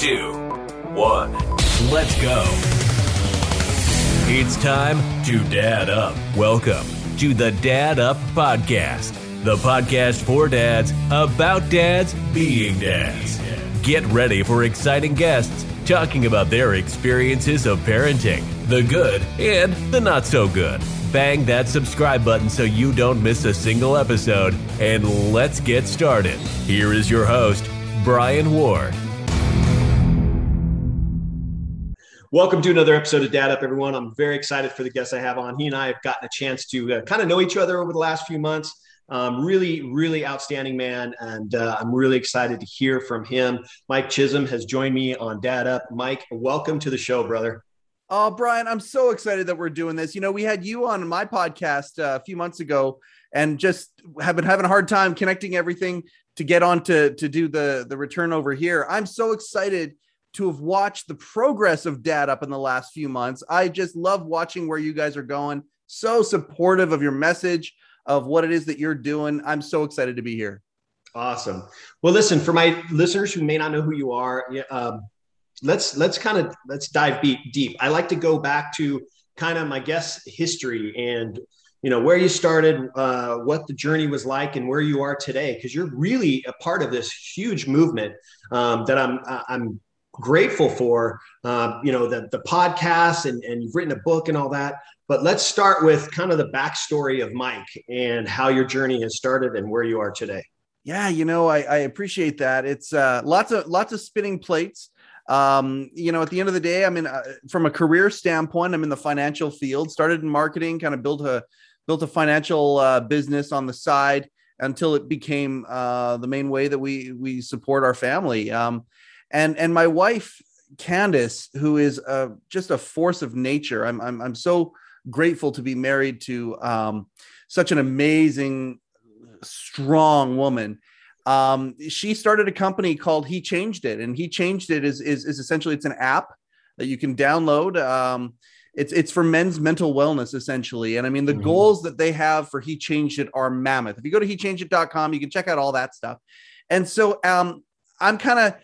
two, one. Let's go. It's time to Dad Up. Welcome to the Dad Up Podcast, the podcast for dads about dads being dads. Get ready for exciting guests talking about their experiences of parenting, the good and the not so good. Bang that subscribe button so you don't miss a single episode, and let's get started. Here is your host, Brian Ward. Welcome to another episode of Dad Up, everyone. I'm very excited for the guest I have on. He and I have gotten a chance to uh, kind of know each other over the last few months. Um, really, really outstanding man, and uh, I'm really excited to hear from him. Mike Chisholm has joined me on Dad Up. Mike, welcome to the show, brother. Oh, Brian, I'm so excited that we're doing this. You know, we had you on my podcast uh, a few months ago, and just have been having a hard time connecting everything to get on to to do the the return over here. I'm so excited to have watched the progress of Dad Up in the last few months. I just love watching where you guys are going. So supportive of your message, of what it is that you're doing. I'm so excited to be here. Awesome. Well, listen, for my listeners who may not know who you are, um, let's let's kind of let's dive deep. Deep. I like to go back to kind of my guest history and you know where you started, uh, what the journey was like, and where you are today, because you're really a part of this huge movement um, that I'm I'm grateful for uh, you know the, the podcast and, and you've written a book and all that. But let's start with kind of the backstory of mike and how your journey has started and where you are today. Yeah you know i, I appreciate that. It's uh, lots of lots of spinning plates. Um, you know at the end of the day i mean uh, from a career standpoint i'm in the financial field. Started in marketing kind of built a built a financial uh, business on the side until it became uh, the main way that we we support our family. Um, and and my wife Candace, who is uh, just a force of nature. I'm, I'm I'm so grateful to be married to um, such an amazing, strong woman. Um, she started a company called He Changed It, and He Changed It is is, is essentially it's an app that you can download. Um, it's it's for men's mental wellness essentially, and I mean the mm-hmm. goals that they have for He Changed It are mammoth. If you go to HeChangedIt.com, you can check out all that stuff. And so um, I'm kind of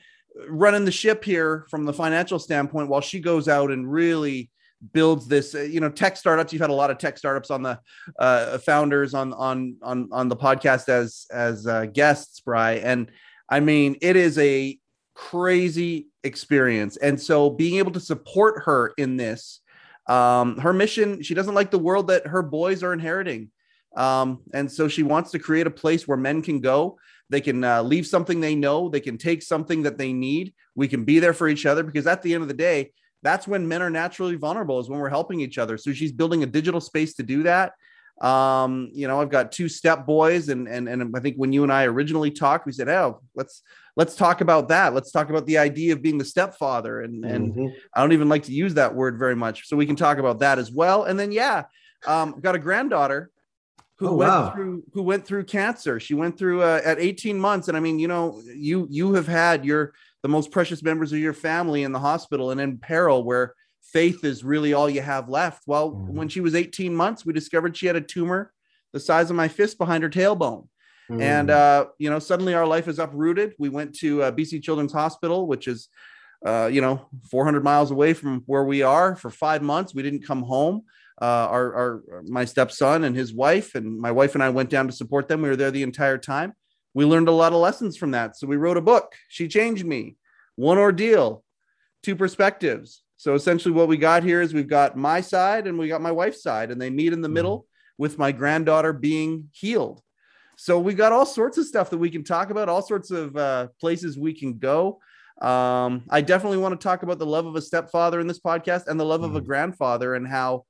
running the ship here from the financial standpoint while she goes out and really builds this uh, you know tech startups. You've had a lot of tech startups on the uh, founders on on on on the podcast as as uh, guests bry and i mean it is a crazy experience. And so being able to support her in this um her mission she doesn't like the world that her boys are inheriting. Um and so she wants to create a place where men can go they can uh, leave something they know. They can take something that they need. We can be there for each other because at the end of the day, that's when men are naturally vulnerable is when we're helping each other. So she's building a digital space to do that. Um, you know, I've got two step boys, and and and I think when you and I originally talked, we said, "Oh, let's let's talk about that. Let's talk about the idea of being the stepfather." And and mm-hmm. I don't even like to use that word very much, so we can talk about that as well. And then yeah, um, I've got a granddaughter who oh, went wow. through who went through cancer. She went through uh, at 18 months, and I mean, you know, you you have had your the most precious members of your family in the hospital and in peril, where faith is really all you have left. Well, mm. when she was 18 months, we discovered she had a tumor the size of my fist behind her tailbone. Mm. And uh, you know, suddenly our life is uprooted. We went to uh, BC Children's Hospital, which is uh, you know 400 miles away from where we are. For five months, we didn't come home uh, our, our my stepson and his wife, and my wife and I went down to support them. We were there the entire time. We learned a lot of lessons from that. So we wrote a book. She changed me. One ordeal, two perspectives. So essentially, what we got here is we've got my side and we got my wife's side, and they meet in the mm-hmm. middle with my granddaughter being healed. So we got all sorts of stuff that we can talk about, all sorts of uh, places we can go. Um, I definitely want to talk about the love of a stepfather in this podcast and the love mm-hmm. of a mm-hmm. grandfather and how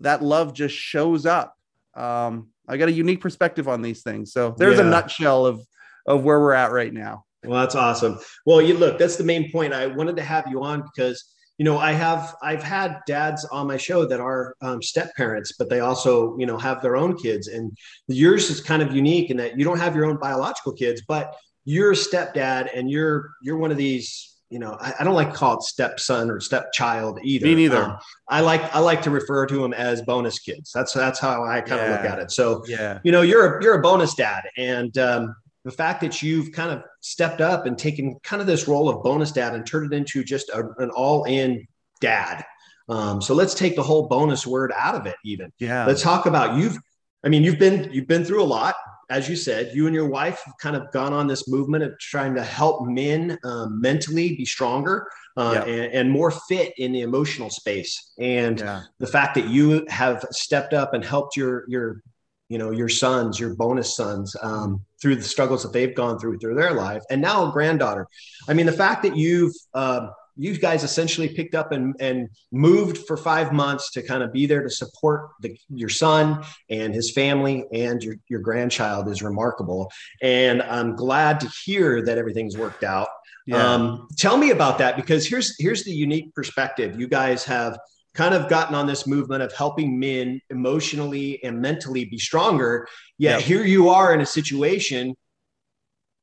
that love just shows up. Um, I got a unique perspective on these things. So there's yeah. a nutshell of of where we're at right now. Well, that's awesome. Well, you look, that's the main point. I wanted to have you on because you know I have I've had dads on my show that are um, step parents, but they also you know have their own kids, and yours is kind of unique in that you don't have your own biological kids, but you're a stepdad and you're you're one of these you know, I, I, don't like to call it stepson or stepchild either. Me neither. Um, I like I like to refer to them as bonus kids. That's that's how I kind of yeah. look at it. So yeah, you know, you're a you're a bonus dad, and um, the fact that you've kind of stepped up and taken kind of this role of bonus dad and turned it into just a, an all-in dad. Um, so let's take the whole bonus word out of it. Even Yeah. let's talk about you've. I mean, you've been you've been through a lot, as you said. You and your wife have kind of gone on this movement of trying to help men um, mentally be stronger uh, Yeah. and, and more fit in the emotional space. And yeah. the fact that you have stepped up and helped your your you know your sons your bonus sons um, through the struggles that they've gone through through their life and now a granddaughter i mean the fact that you've uh, you guys essentially picked up and, and moved for five months to kind of be there to support the, your son and his family and your, your grandchild is remarkable and i'm glad to hear that everything's worked out Yeah. um, tell me about that because here's here's the unique perspective. You guys have kind of gotten on this movement of helping men emotionally and mentally be stronger. Yet Yep. here you are in a situation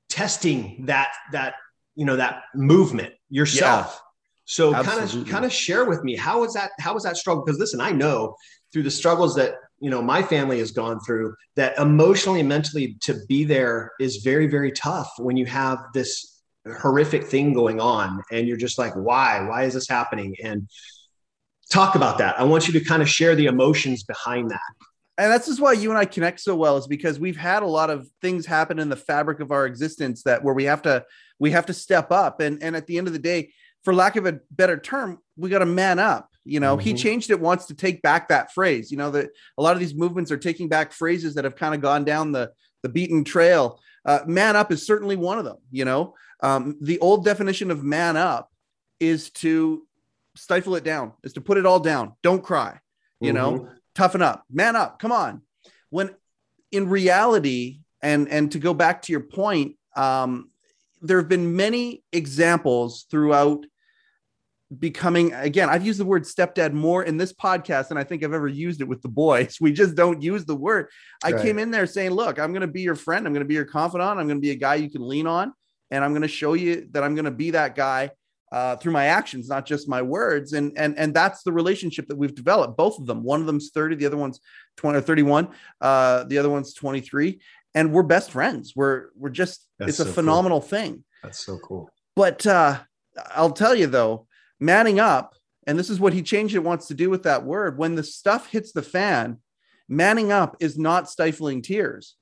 testing that that you know that movement yourself. So kind of kind of share with me how was that how was that struggle? Because listen, I know through the struggles that you know my family has gone through that emotionally and mentally to be there is very very tough when you have this horrific thing going on and you're just like why? Why is this happening? And talk about that. I want you to kind of share the emotions behind that and that's just why you and I connect so well is because we've had a lot of things happen in the fabric of our existence that where we have to we have to step up. And and at the end of the day for lack of a better term we got to man up you know? He Mhm. changed it once to take back that phrase you know that a lot of these movements are taking back phrases that have kind of gone down the the beaten trail. Uh, man up is certainly one of them you know? Um, the old definition of man up is to stifle it down is to put it all down. Don't cry you know? Mhm. Toughen up. Man up. Come on. When in reality and and to go back to your point um there have been many examples throughout becoming again i've used the word stepdad more in this podcast than i think i've ever used it with the boys. We just don't use the word. I Right. came in there saying look i'm going to be your friend. I'm going to be your confidant. I'm going to be a guy you can lean on and i'm going to show you that i'm going to be that guy uh, through my actions not just my words and and and that's the relationship that we've developed both of them one of them's 30 the other one's 20 or 31 uh the other one's 23 and we're best friends we're we're just That's it's a so cool. phenomenal thing that's so cool but uh, I'll tell you though, manning up, and this is what he changed it wants to do with that word. When the stuff hits the fan, manning up is not stifling tears.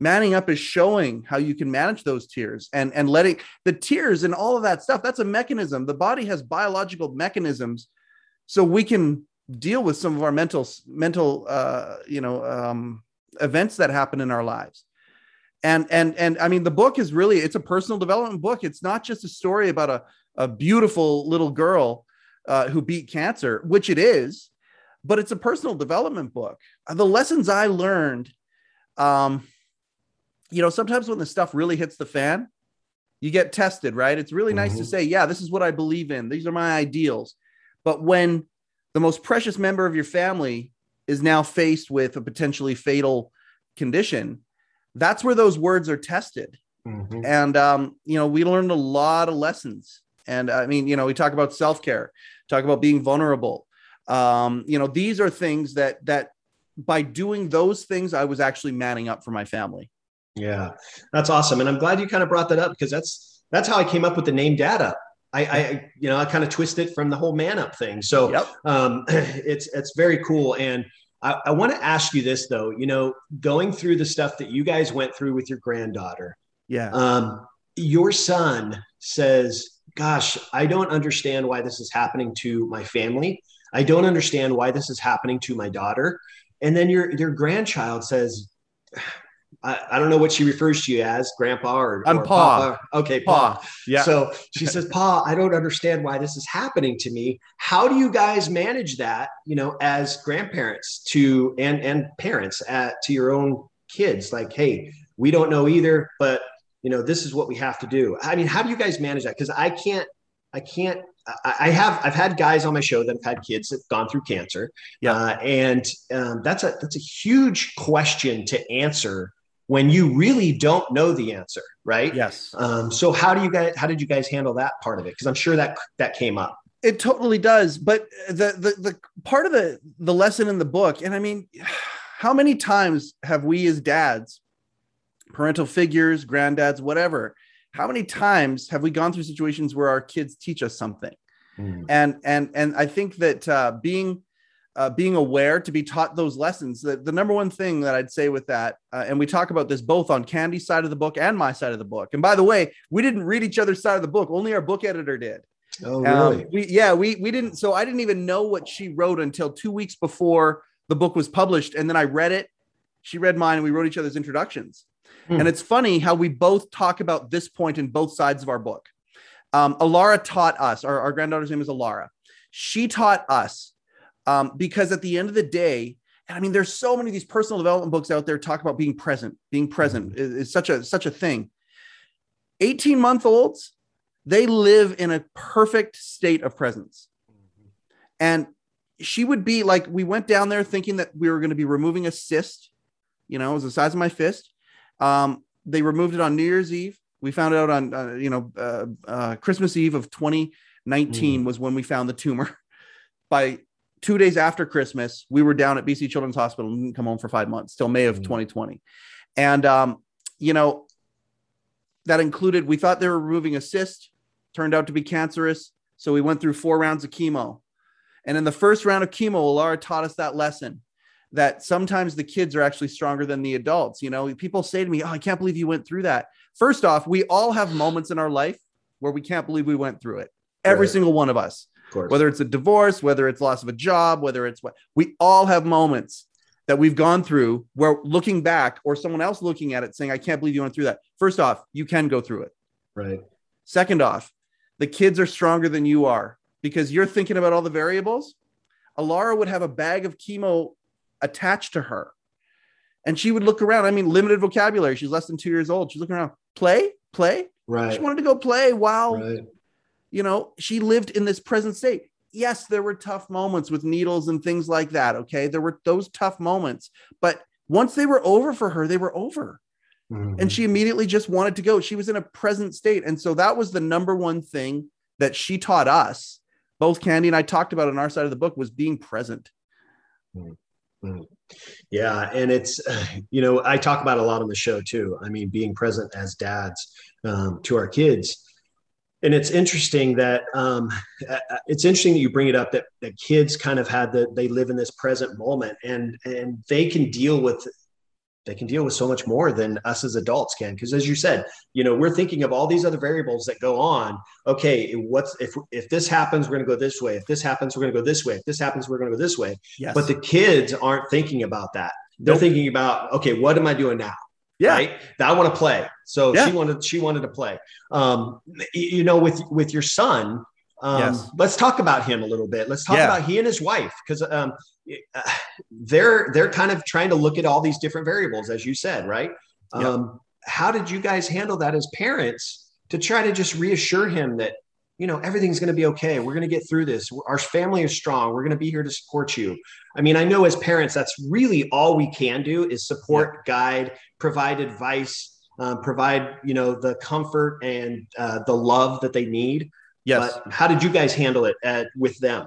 Manning up is showing how you can manage those tears and and letting the tears and all of that stuff. That's a mechanism. The body has biological mechanisms, so we can deal with some of our mental mental uh, you know um, events that happen in our lives and and and i mean the book is really it's a personal development book it's not just a story about a, a beautiful little girl uh, who beat cancer which it is but it's a personal development book the lessons i learned um you know sometimes when the stuff really hits the fan you get tested right? It's really nice to Mhm. say yeah this is what i believe in. These are my ideals. But when the most precious member of your family is now faced with a potentially fatal condition that's where those words are tested. Mhm. and um, you know we learned a lot of lessons. And i mean you know we talk about self-care talk about being vulnerable. Um, you know these are things that that by doing those things i was actually manning up for my family Yeah, that's awesome, and I'm glad you kind of brought that up because that's that's how I came up with the name Dad Up. I, I you know, I kind of twisted from the whole man up thing. So yep um, it's it's very cool. And I, I want to ask you this though. You know, going through the stuff that you guys went through with your granddaughter, yeah um, your son says, "Gosh, I don't understand why this is happening to my family. I don't understand why this is happening to my daughter." And then your your grandchild says, I, I don't know what she refers to you as, Grandpa or, I'm or Pa. Papa. Okay, Pa. Pa. yeah So she says, Pa, I don't understand why this is happening to me. How do you guys manage that, you know, as grandparents to and and parents at to your own kids? Like, hey, we don't know either, but you know, this is what we have to do. I mean, how do you guys manage that? Because I can't, I can't. I I have I've had guys on my show that have had kids that've gone through cancer, Yeah. uh, and um, that's a that's a huge question to answer when you really don't know the answer, right? yes Um, so how do you guys how did you guys handle that part of it? Because I'm sure that that came up. it totally does but the, the the part of the the lesson in the book and i mean how many times have we as dads parental figures, granddads, whatever. How many times have we gone through situations where our kids teach us something? Mm. And and and I think that uh, being uh, being aware to be taught those lessons. The, the number one thing that I'd say with that, uh, and we talk about this both on Candy's side of the book and my side of the book. And by the way, we didn't read each other's side of the book; only our book editor did. Oh, really? Um, we yeah, we we didn't. So I didn't even know what she wrote until two weeks before the book was published, and then I read it. She read mine, and we wrote each other's introductions. Hmm. And it's funny how we both talk about this point in both sides of our book. Um, Alara taught us. Our, our granddaughter's name is Alara. She taught us um, because at the end of the day, I mean, there's so many of these personal development books out there talk about being present. Being present mm-hmm. is, is such a such a thing. 18 month olds they live in a perfect state of presence. And she would be like, we went down there thinking that we were going to be removing a cyst, you know, it was the size of my fist. Um, they removed it on New Year's Eve. We found out on, uh, you know, uh, uh, Christmas Eve of 2019 mm. was when we found the tumor. By two days after Christmas, we were down at BC Children's Hospital and didn't come home for five months till May of mm. 2020. And, um, you know, that included, we thought they were removing a cyst turned out to be cancerous. So we went through four rounds of chemo. And in the first round of chemo, Alara taught us that lesson that sometimes the kids are actually stronger than the adults. You know, people say to me, Oh, I can't believe you went through that. First off, we all have moments in our life where we can't believe we went through it. Every right. single one of us. Whether it's a divorce, whether it's loss of a job, whether it's what we all have moments that we've gone through where looking back or someone else looking at it saying, I can't believe you went through that. First off, you can go through it. Right. Second off, the kids are stronger than you are because you're thinking about all the variables. Alara would have a bag of chemo attached to her. And she would look around. I mean, limited vocabulary. She's less than two years old. She's looking around, play, play. Right. She wanted to go play while, right. You know, she lived in this present state. Yes, there were tough moments with needles and things like that. Okay. There were those tough moments. But once they were over for her, they were over. Mm-hmm. And she immediately just wanted to go. She was in a present state. And so that was the number one thing that she taught us. Both Candy and I talked about on our side of the book was being present. Mm-hmm. Yeah. And it's, you know, I talk about a lot on the show too. I mean, being present as dads um, to our kids. And it's interesting that um, it's interesting that you bring it up that, that kids kind of had that they live in this present moment and and they can deal with they can deal with so much more than us as adults can. Because as you said you know we're thinking of all these other variables that go on. Okay what's if if this happens we're going to go this way. If this happens we're going to go this way. If this happens we're going to go this way. Yes. but the kids aren't thinking about that. They're nope. thinking about okay what am i doing now yeah. right i want to play so yeah. she wanted she wanted to play um you know with with your son um, yes. Let's talk about him a little bit. Let's talk yeah. about he and his wife because um, they're they're kind of trying to look at all these different variables, as you said, right? Um, how did you guys handle that as parents to try to just reassure him that you know everything's going to be okay we're going to get through this our family is strong we're going to be here to support you i mean i know as parents that's really all we can do is support guide provide advice um, provide you know the comfort and uh, the love that they need yes but how did you guys handle it at, with them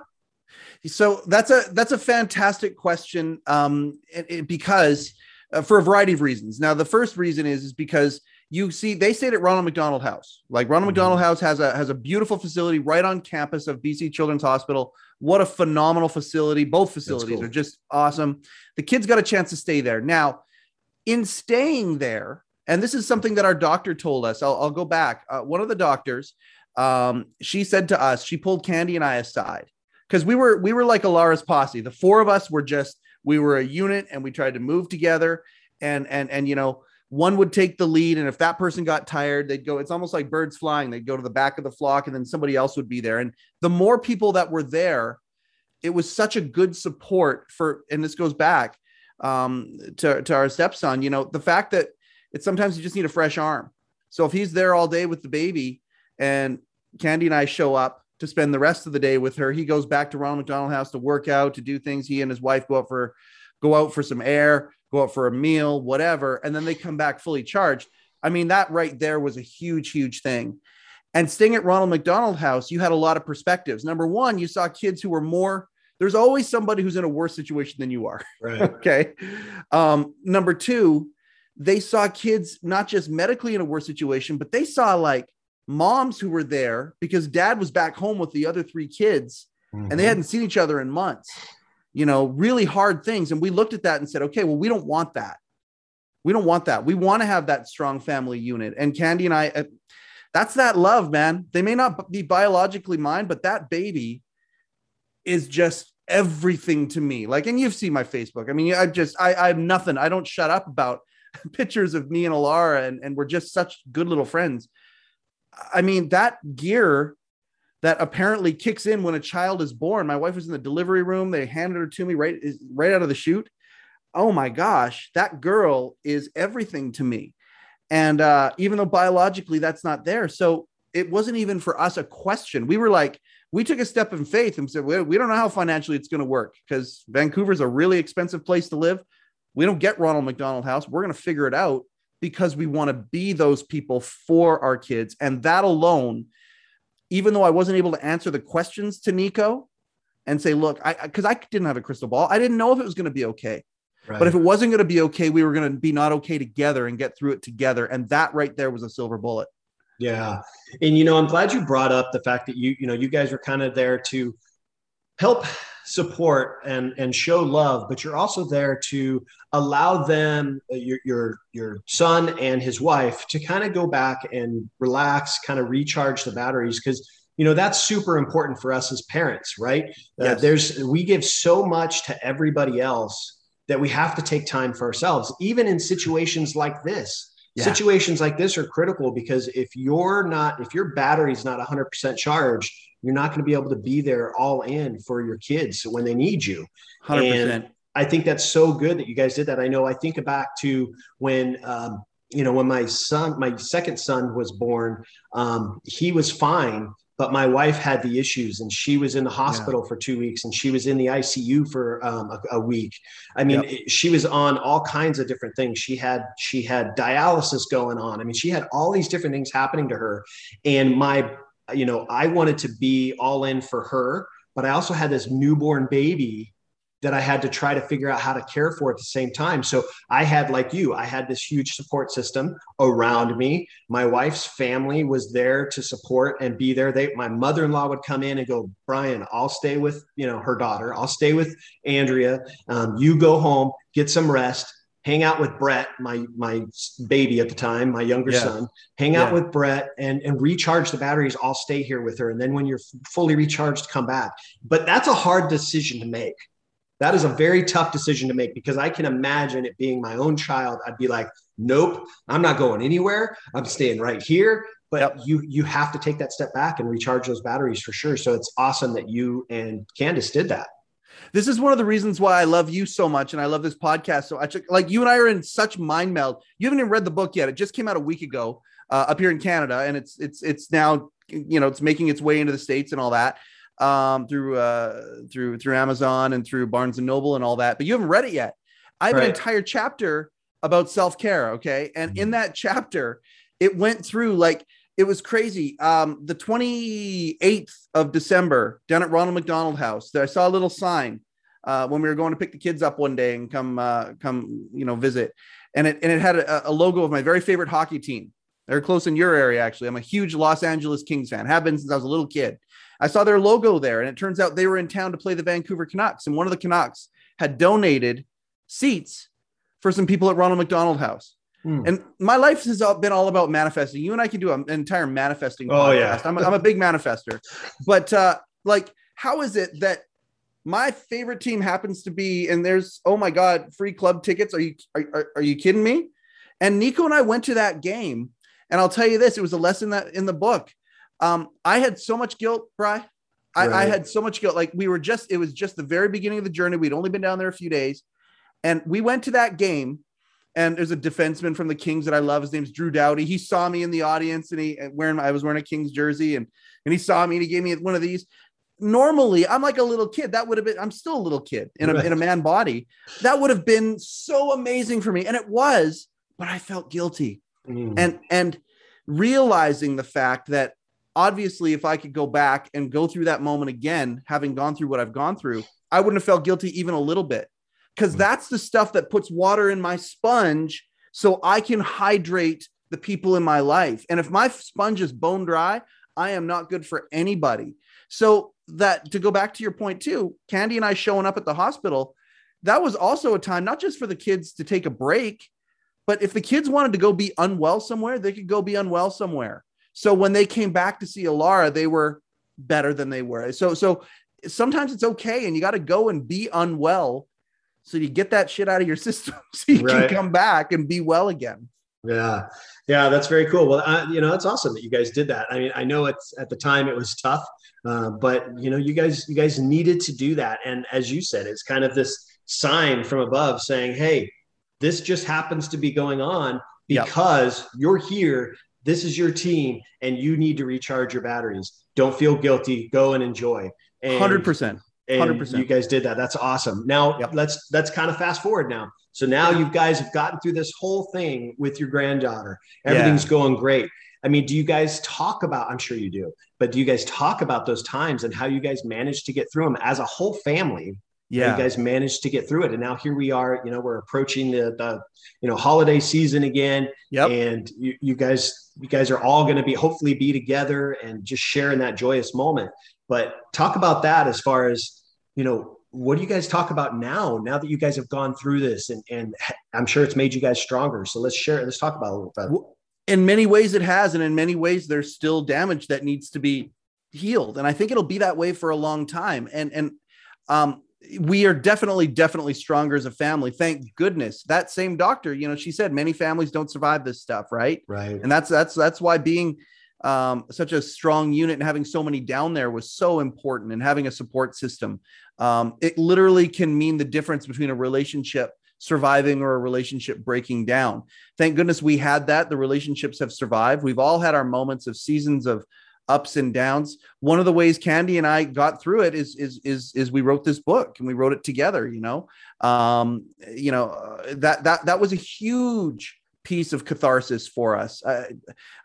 so that's a that's a fantastic question um, it, it, because uh, for a variety of reasons. Now, the first reason is is because you see they stayed at Ronald McDonald House. Like Ronald mm-hmm. McDonald House has a has a beautiful facility right on campus of BC Children's Hospital. What a phenomenal facility! Both facilities cool. are just awesome. The kids got a chance to stay there. Now, in staying there, and this is something that our doctor told us. I'll, I'll go back. Uh, one of the doctors, um, she said to us, she pulled Candy and I aside because we were we were like Alara's posse. The four of us were just we were a unit and we tried to move together and and and you know one would take the lead and if that person got tired they'd go it's almost like birds flying they'd go to the back of the flock and then somebody else would be there and the more people that were there it was such a good support for and this goes back um, to, to our stepson you know the fact that it's sometimes you just need a fresh arm so if he's there all day with the baby and candy and i show up to spend the rest of the day with her. He goes back to Ronald McDonald House to work out, to do things. He and his wife go out for go out for some air, go out for a meal, whatever, and then they come back fully charged. I mean, that right there was a huge, huge thing. And staying at Ronald McDonald House, you had a lot of perspectives. Number one, you saw kids who were more. There's always somebody who's in a worse situation than you are. Right. okay. Um, number two, they saw kids not just medically in a worse situation, but they saw like moms who were there because dad was back home with the other three kids mm-hmm. and they mm-hmm. hadn't seen each other in months. You know, really hard things. And we looked at that and said, okay, well, we don't want that. We don't want that. We want to have that strong family unit. And Candy and I, uh, that's that love, man. They may not be biologically mine, but that baby is just everything to me. Like, and you've seen my Facebook. I mean, I just, I, I have nothing. I don't shut up about pictures of me and Alara, and, and we're just such good little friends. I mean, that gear that apparently kicks in when a child is born. My wife was in the delivery room. They handed her to me right, right out of the chute. Oh my gosh, that girl is everything to me. And uh, even though biologically that's not there, so it wasn't even for us a question. We were like, we took a step in faith and said, we, don't know how financially it's going to work because Vancouver's a really expensive place to live. We don't get Ronald McDonald House. We're going to figure it out because we want to be those people for our kids. And that alone, even though I wasn't able to answer the questions to Nico and say, look, I because I didn't have a crystal ball, I didn't know if it was going to be okay. Right. But if it wasn't going to be okay, we were going to be not okay together and get through it together. And that right there was a silver bullet. Yeah. And you know, I'm glad you brought up the fact that you, you know, you guys were kind of there to help support and and show love but you're also there to allow them uh, your your your son and his wife to kind of go back and relax kind of recharge the batteries because you know that's super important for us as parents right uh, yes. uh, there's we give so much to everybody else that we have to take time for ourselves even in situations like this yeah. situations like this are critical because if you're not if your battery's not 100% charged you're not going to be able to be there all in for your kids when they need you. 100% and i think that's so good that you guys did that. I know i think back to when um, you know when my son my second son was born um, he was fine but my wife had the issues and she was in the hospital yeah. for two weeks and she was in the icu for um, a, a, week i mean yep. she was on all kinds of different things she had she had dialysis going on i mean she had all these different things happening to her and my you know i wanted to be all in for her but i also had this newborn baby that I had to try to figure out how to care for at the same time. So I had, like you, I had this huge support system around me. My wife's family was there to support and be there. They, my mother-in-law would come in and go, Brian, I'll stay with, you know, her daughter. I'll stay with Andrea. Um, you go home, get some rest, hang out with Brett, my, my baby at the time, my younger yeah. son, hang out yeah. with Brett and, and recharge the batteries. I'll stay here with her. And then when you're fully recharged, come back. But that's a hard decision to make that is a very tough decision to make because I can imagine it being my own child. I'd be like, nope, I'm not going anywhere. I'm staying right here. But yep. you you have to take that step back and recharge those batteries for sure. So it's awesome that you and Candace did that. This is one of the reasons why I love you so much and I love this podcast so much. Like you and I are in such mind meld. You haven't even read the book yet. It just came out a week ago uh, up here in Canada, and it's it's it's now you know it's making its way into the states and all that um, through uh, through through Amazon and through Barnes and Noble and all that, but you haven't read it yet. I have right. an entire chapter about self care. Okay, and in mm-hmm. that chapter, it went through like it was crazy. Um, the 28th of December down at Ronald McDonald House, that I saw a little sign uh, when we were going to pick the kids up one day and come uh, come you know visit, and it and it had a, a logo of my very favorite hockey team. They're close in your area, actually. I'm a huge Los Angeles Kings fan. Have been since I was a little kid. I saw their logo there, and it turns out they were in town to play the Vancouver Canucks. And one of the Canucks had donated seats for some people at Ronald McDonald House. Mm. And my life has been all about manifesting. You and I can do an entire manifesting. Oh podcast. yeah, I'm a, I'm a big manifester. But uh, like, how is it that my favorite team happens to be, and there's oh my god, free club tickets? Are you are, are, are you kidding me? And Nico and I went to that game, and I'll tell you this: it was a lesson that in the book um, I had so much guilt, Bry. I, right. I, had so much guilt. Like we were just, it was just the very beginning of the journey. We'd only been down there a few days. And we went to that game. And there's a defenseman from the Kings that I love. His name's Drew Doughty. He saw me in the audience and he wearing I was wearing a Kings jersey and and he saw me and he gave me one of these. Normally, I'm like a little kid. That would have been, I'm still a little kid in a, in a man body. That would have been so amazing for me. And it was, but I felt guilty. Mm. And and realizing the fact that obviously, if I could go back and go through that moment again, having gone through what I've gone through, I wouldn't have felt guilty even a little bit. Because that's the stuff that puts water in my sponge so I can hydrate the people in my life. And if my sponge is bone dry, I am not good for anybody. So that to go back to your point too, Candy and I showing up at the hospital, that was also a time not just for the kids to take a break, but if the kids wanted to go be unwell somewhere, they could go be unwell somewhere. So when they came back to see Alara, they were better than they were. So so sometimes it's okay and you got to go and be unwell so you get that shit out of your system so you right. can come back and be well again. Yeah. Yeah, that's very cool. Well, uh, you know, it's awesome that you guys did that. I mean, I know it's at the time it was tough, uh, but you know, you guys, you guys needed to do that. And as you said, it's kind of this sign from above saying, "Hey, this just happens to be going on because yep. you're here. This is your team, and you need to recharge your batteries. Don't feel guilty. Go and enjoy." Hundred percent. Hundred percent. You guys did that. That's awesome. Now yep. let's let's kind of fast forward now. So now you guys have gotten through this whole thing with your granddaughter. Everything's yeah. going great. I mean, do you guys talk about? I'm sure you do, but do you guys talk about those times and how you guys managed to get through them as a whole family? Yeah, you guys managed to get through it, and now here we are. You know, we're approaching the, the you know holiday season again. Yep. And you, you guys, you guys are all going to be hopefully be together and just sharing that joyous moment. But talk about that as far as you know what do you guys talk about now now that you guys have gone through this and, and i'm sure it's made you guys stronger so let's share let's talk about a little bit in many ways it has and in many ways there's still damage that needs to be healed and i think it'll be that way for a long time and and um we are definitely definitely stronger as a family thank goodness that same doctor you know she said many families don't survive this stuff right right and that's that's that's why being um, such a strong unit and having so many down there was so important and having a support system. Um, it literally can mean the difference between a relationship surviving or a relationship breaking down. Thank goodness we had that. The relationships have survived. We've all had our moments of seasons of ups and downs. One of the ways Candy and I got through it is is is is we wrote this book and we wrote it together. You know, um, you know uh, that that that was a huge piece of catharsis for us. I,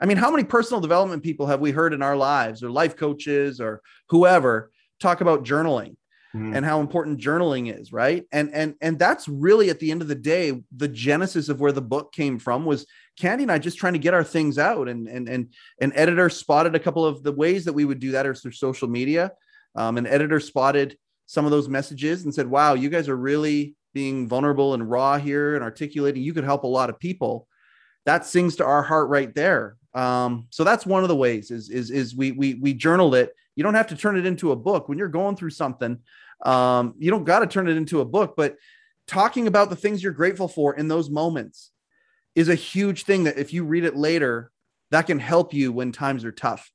I mean, how many personal development people have we heard in our lives, or life coaches, or whoever, talk about journaling? Mm-hmm. and how important journaling is right and and and that's really at the end of the day the genesis of where the book came from was candy and i just trying to get our things out and and and an editor spotted a couple of the ways that we would do that is through social media um, an editor spotted some of those messages and said wow you guys are really being vulnerable and raw here and articulating, you could help a lot of people. That sings to our heart right there. Um, so that's one of the ways is is is we we we journaled it. You don't have to turn it into a book when you're going through something. Um, you don't got to turn it into a book, but talking about the things you're grateful for in those moments is a huge thing that if you read it later, that can help you when times are tough.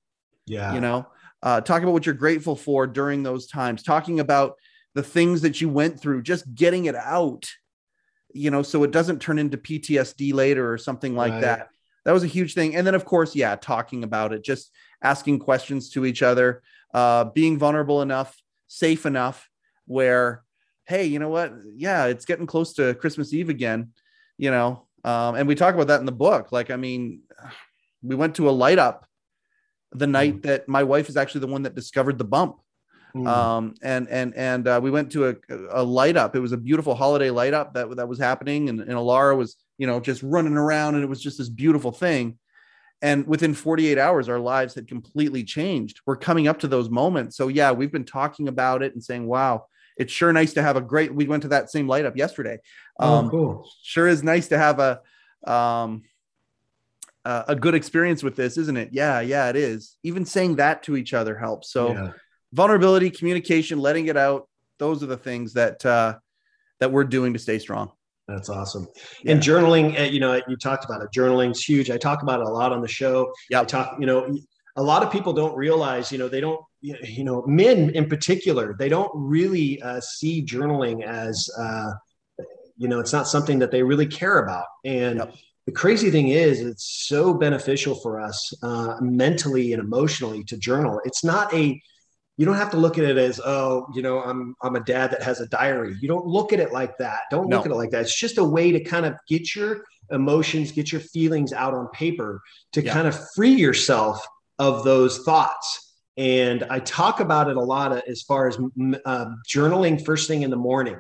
Yeah. You know, uh, talk about what you're grateful for during those times, talking about the things that you went through, just getting it out, you know, so it doesn't turn into PTSD later or something like right. that. That was a huge thing. And then, of course, yeah, talking about it, just asking questions to each other, uh, being vulnerable enough, safe enough where, hey, you know what? Yeah, it's getting close to Christmas Eve again, you know. Um, and we talk about that in the book. Like, I mean, we went to a light up the night mm. that my wife is actually the one that discovered the bump Mm. Um, and and and uh, we went to a, a light up. It was a beautiful holiday light up that that was happening, and, and Alara was you know just running around, and it was just this beautiful thing. And within 48 hours, our lives had completely changed. We're coming up to those moments. So yeah, we've been talking about it and saying, "Wow, it's sure nice to have a great." We went to that same light up yesterday. Oh, um, oh, cool. Sure is nice to have a um, uh, a good experience with this, isn't it? Yeah, yeah, it is. Even saying that to each other helps. So yeah vulnerability, communication, letting it out. Those are the things that uh, that we're doing to stay strong. That's awesome. Yeah. And journaling, uh, you know, you talked about it. Journaling's huge. I talk about it a lot on the show. Yeah. I talk, you know, a lot of people don't realize, you know, they don't, you know, men in particular, they don't really uh, see journaling as, uh, you know, it's not something that they really care about. And yep. the crazy thing is, it's so beneficial for us uh, mentally and emotionally to journal. It's not a you don't have to look at it as oh you know i'm i'm a dad that has a diary you don't look at it like that don't no. look at it like that it's just a way to kind of get your emotions get your feelings out on paper to yeah. kind of free yourself of those thoughts and i talk about it a lot as far as uh, journaling first thing in the morning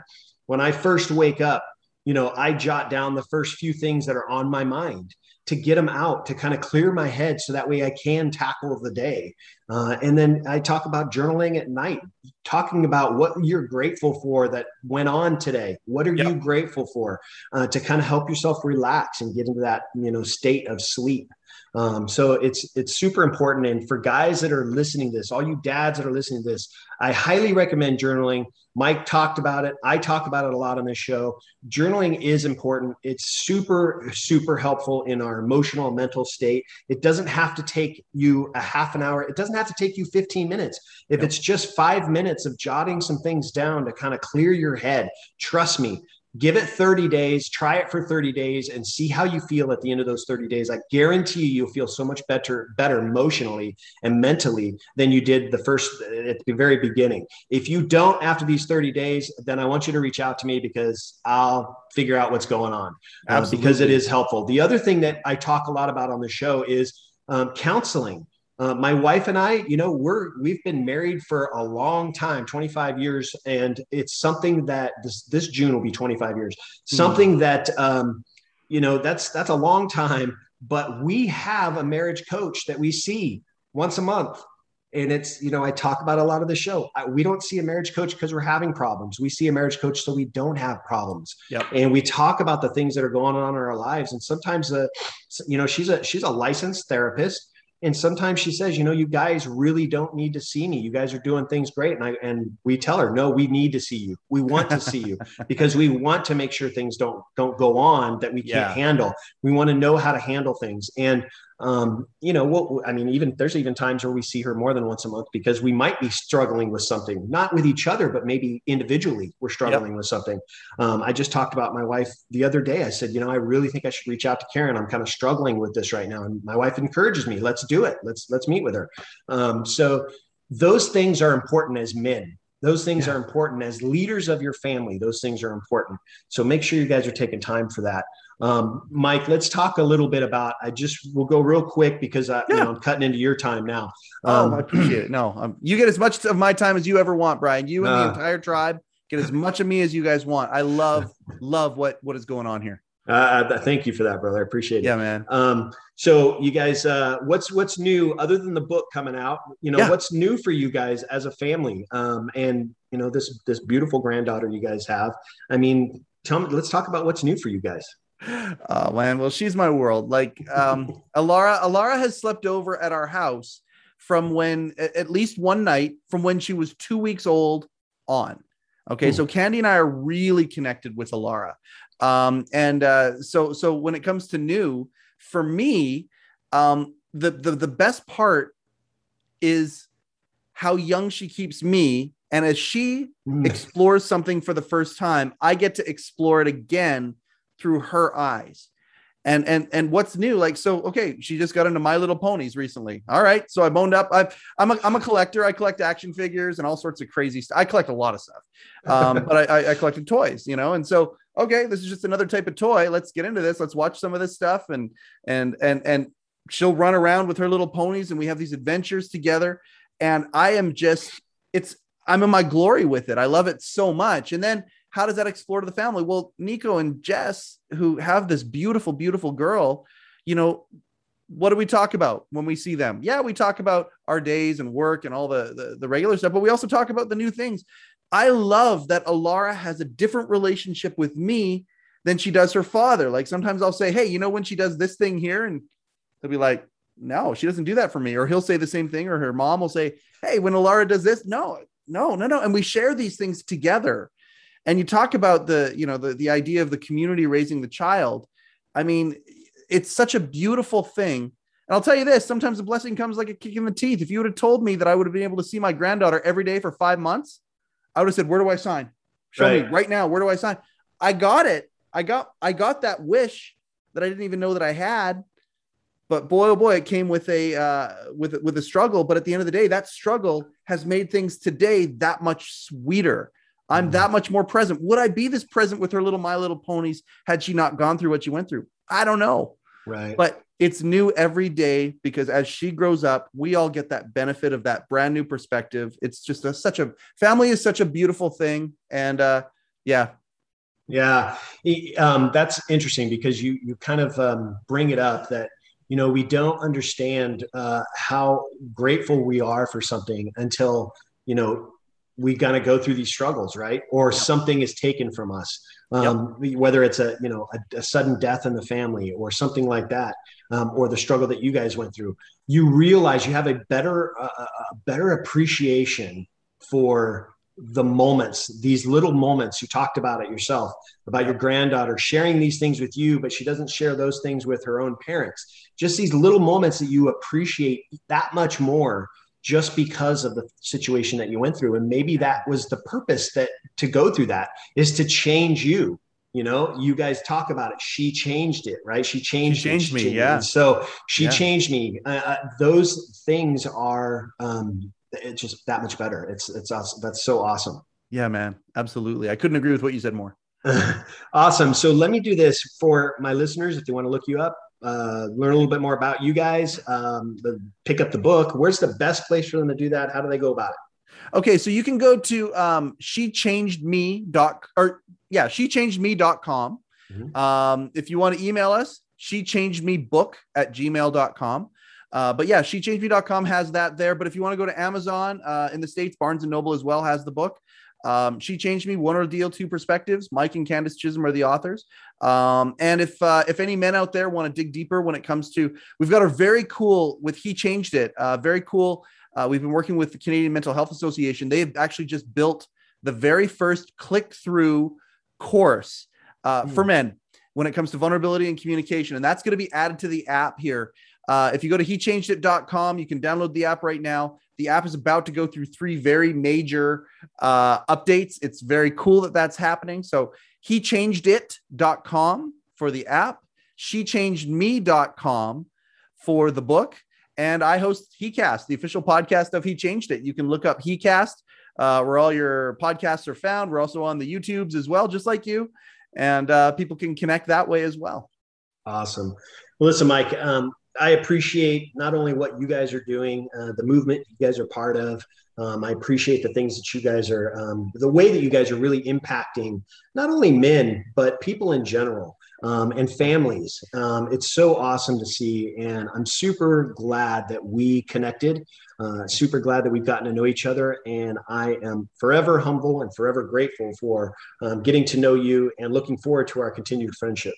when i first wake up you know, I jot down the first few things that are on my mind to get them out to kind of clear my head so that way I can tackle the day. Uh, and then I talk about journaling at night, talking about what you're grateful for that went on today. What are yep. you grateful for uh, to kind of help yourself relax and get into that, you know, state of sleep. Um, so it's it's super important. And for guys that are listening to this, all you dads that are listening to this, I highly recommend journaling. Mike talked about it. I talk about it a lot on this show. Journaling is important. It's super, super helpful in our emotional and mental state. It doesn't have to take you a half an hour. It doesn't have to take you 15 minutes. If it's just five minutes of jotting some things down to kind of clear your head, trust me, give it 30 days try it for 30 days and see how you feel at the end of those 30 days. I guarantee you you'll feel so much better better emotionally and mentally than you did the first at the very beginning. If you don't after these 30 days then i want you to reach out to me because i'll figure out what's going on uh, because it is helpful. The other thing that i talk a lot about on the show is um, counseling uh, my wife and I, you know, we're we've been married for a long time, 25 years, and it's something that this this June will be 25 years. Hmm. Something mm. that um, you know, that's that's a long time, but we have a marriage coach that we see once a month. And it's, you know, I talk about a lot of the show. I, we don't see a marriage coach because we're having problems. We see a marriage coach so we don't have problems. Yep. And we talk about the things that are going on in our lives. And sometimes, uh, you know, she's a she's a licensed therapist and sometimes she says you know you guys really don't need to see me. You guys are doing things great. And i and we tell her no we need to see you. We want to see you because we want to make sure things don't don't go on that we can't yeah. handle. We want to know how to handle things. And um, you know, we'll, I mean, even there's even times where we see her more than once a month because we might be struggling with something, not with each other, but maybe individually we're struggling yep. with something. Um, I just talked about my wife the other day. I said, you know, I really think I should reach out to Karen. I'm kind of struggling with this right now. And my wife encourages me, let's do it. Let's, let's meet with her. Um, so those things are important as men. Those things yeah. are important as leaders of your family. Those things are important. So make sure you guys are taking time for that. Um, Mike, let's talk a little bit about. I just will go real quick because I, yeah. you know, I'm cutting into your time now. Um, oh, I appreciate it. No, um, you get as much of my time as you ever want, Brian. You and uh, the entire tribe get as much of me as you guys want. I love, love what what is going on here. Uh, uh thank you for that, brother. I appreciate it. Yeah, man. Um, so you guys, uh, what's what's new other than the book coming out? You know, yeah. what's new for you guys as a family? Um, and you know, this this beautiful granddaughter you guys have. I mean, tell me. Let's talk about what's new for you guys oh man, well, she's my world. Like um Alara, Alara has slept over at our house from when at least one night from when she was two weeks old on. Okay, Ooh. so Candy and I are really connected with Alara. Um, and uh, so so when it comes to new, for me, um, the, the the best part is how young she keeps me. And as she mm. explores something for the first time, I get to explore it again through her eyes. And and and what's new like so okay she just got into my little ponies recently. All right so i boned up. I i'm a, I'm a collector. I collect action figures and all sorts of crazy stuff i collect a lot of stuff um, but I, I collected toys you know? And so okay this is just another type of toy. Let's get into this. Let's watch some of this stuff. And and and and she'll run around with her little ponies and we have these adventures together. And i am just it's i'm in my glory with it. I love it so much. And then how does that explore to the family? Well, Nico and Jess, who have this beautiful, beautiful girl, you know, what do we talk about when we see them? Yeah, we talk about our days and work and all the, the, the regular stuff, but we also talk about the new things. I love that Alara has a different relationship with me than she does her father. Like sometimes I'll say, Hey, you know, when she does this thing here, and they'll be like, No, she doesn't do that for me. Or he'll say the same thing, or her mom will say, Hey, when Alara does this, no, no, no, no. And we share these things together and you talk about the you know the, the idea of the community raising the child. I mean it's such a beautiful thing. And i'll tell you this sometimes the blessing comes like a kick in the teeth. If you would have told me that i would have been able to see my granddaughter every day for five months i would have said where do i sign? Show right. me right now where do i sign? I got it. I got i got that wish that i didn't even know that i had. But boy oh boy it came with a uh, with with a struggle. But at the end of the day that struggle has made things today that much sweeter I'm that much more present. Would I be this present with her little My Little Ponies had she not gone through what she went through? I don't know. Right. But it's new every day because as she grows up, we all get that benefit of that brand new perspective. It's just a, such a family is such a beautiful thing. And uh, yeah, Yeah, um, that's interesting because you you kind of um, bring it up that you know we don't understand uh, how grateful we are for something until you know we kind of go through these struggles, right? Or something is taken from us, um, yep. whether it's a you know a, a, sudden death in the family or something like that, um, or the struggle that you guys went through. You realize you have a better uh, a better appreciation for the moments, these little moments you talked about it yourself, about your granddaughter sharing these things with you, but she doesn't share those things with her own parents. Just these little moments that you appreciate that much more just because of the situation that you went through. And maybe that was the purpose that to go through that is to change you. You know, you guys talk about it. She changed it, right? She changed, she changed it. me. yeah. So she yeah. changed me. Uh, uh, those things are, um, it's just that much better. It's it's awesome. That's so awesome. Yeah, man. Absolutely. I couldn't agree with what you said more. awesome. So let me do this for my listeners. If they want to look you up, uh, learn a little bit more about you guys, um, the, pick up the book. Where's the best place for them to do that? How do they go about it? Okay, so you can go to um, she changed me dot or yeah, she changed me.com. Mm-hmm. Um, if you want to email us, she changed me book at gmail.com. Uh, but yeah, shechangedme.com has that there. But if you want to go to Amazon uh, in the States, Barnes and Noble as well has the book. Um, she changed me one ordeal, two perspectives. Mike and Candace Chisholm are the authors. Um, and if uh, if any men out there want to dig deeper when it comes to, we've got a very cool with he changed it. Uh, very cool. Uh, we've been working with the Canadian Mental Health Association. They've actually just built the very first click through course mm. for men when it comes to vulnerability and communication, and that's going to be added to the app here. Uh, if you go to hechangedit.com, you can download the app right now. The app is about to go through three very major uh, updates. It's very cool that that's happening. So hechangedit.com for the app, shechangedme.com for the book. And I host HeCast, the official podcast of He Changed It. You can look up HeCast uh, where all your podcasts are found. We're also on the YouTubes as well, just like you. And uh, people can connect that way as well. Awesome. Well, listen, Mike, um, I appreciate not only what you guys are doing, uh, the movement you guys are part of. Um, I appreciate the things that you guys are, um, the way that you guys are really impacting not only men, but people in general um, and families. Um, it's so awesome to see. And I'm super glad that we connected, uh, super glad that we've gotten to know each other. And I am forever humble and forever grateful for um, getting to know you and looking forward to our continued friendship.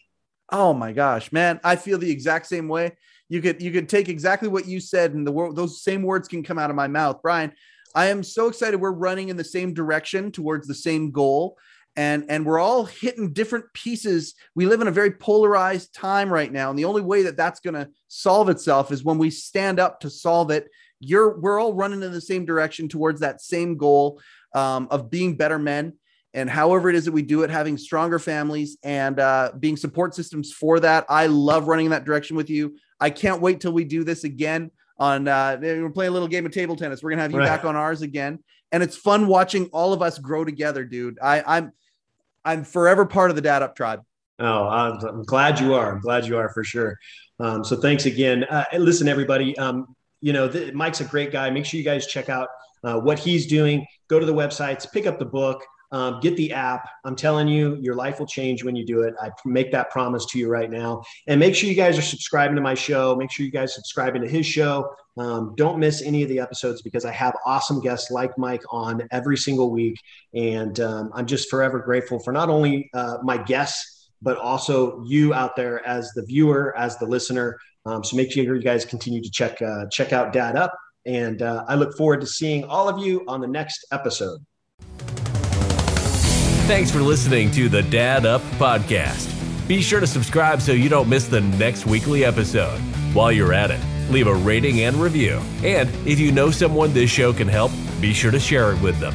Oh my gosh, man, I feel the exact same way you could you could take exactly what you said and the word those same words can come out of my mouth. Brian i am so excited we're running in the same direction towards the same goal. And and we're all hitting different pieces. We live in a very polarized time right now. And the only way that that's going to solve itself is when we stand up to solve it. You're we're all running in the same direction towards that same goal um, of being better men. And however it is that we do it, having stronger families and uh, being support systems for that. I love running in that direction with you. I can't wait till we do this again. On uh, we're playing a little game of table tennis. We're gonna have you right. back on ours again, and it's fun watching all of us grow together, dude. I, I'm I'm forever part of the Dad Up tribe. Oh, I'm glad you are. I'm glad you are for sure. Um, so thanks again. Uh, listen, everybody. Um, you know, the, Mike's a great guy. Make sure you guys check out uh, what he's doing. Go to the websites, pick up the book. Um, get the app. I'm telling you, your life will change when you do it. I make that promise to you right now. And make sure you guys are subscribing to my show. Make sure you guys subscribing to his show. Um, don't miss any of the episodes because I have awesome guests like Mike on every single week. And um, I'm just forever grateful for not only uh, my guests, but also you out there as the viewer, as the listener. Um, so make sure you guys continue to check uh, check out Dad Up. And uh, I look forward to seeing all of you on the next episode. Thanks for listening to the Dad Up Podcast. Be sure to subscribe so you don't miss the next weekly episode. While you're at it, leave a rating and review. And if you know someone this show can help, be sure to share it with them.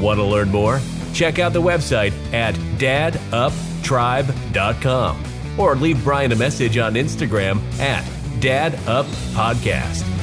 Want to learn more? Check out the website at daduptribe.com or leave Brian a message on Instagram at daduppodcast.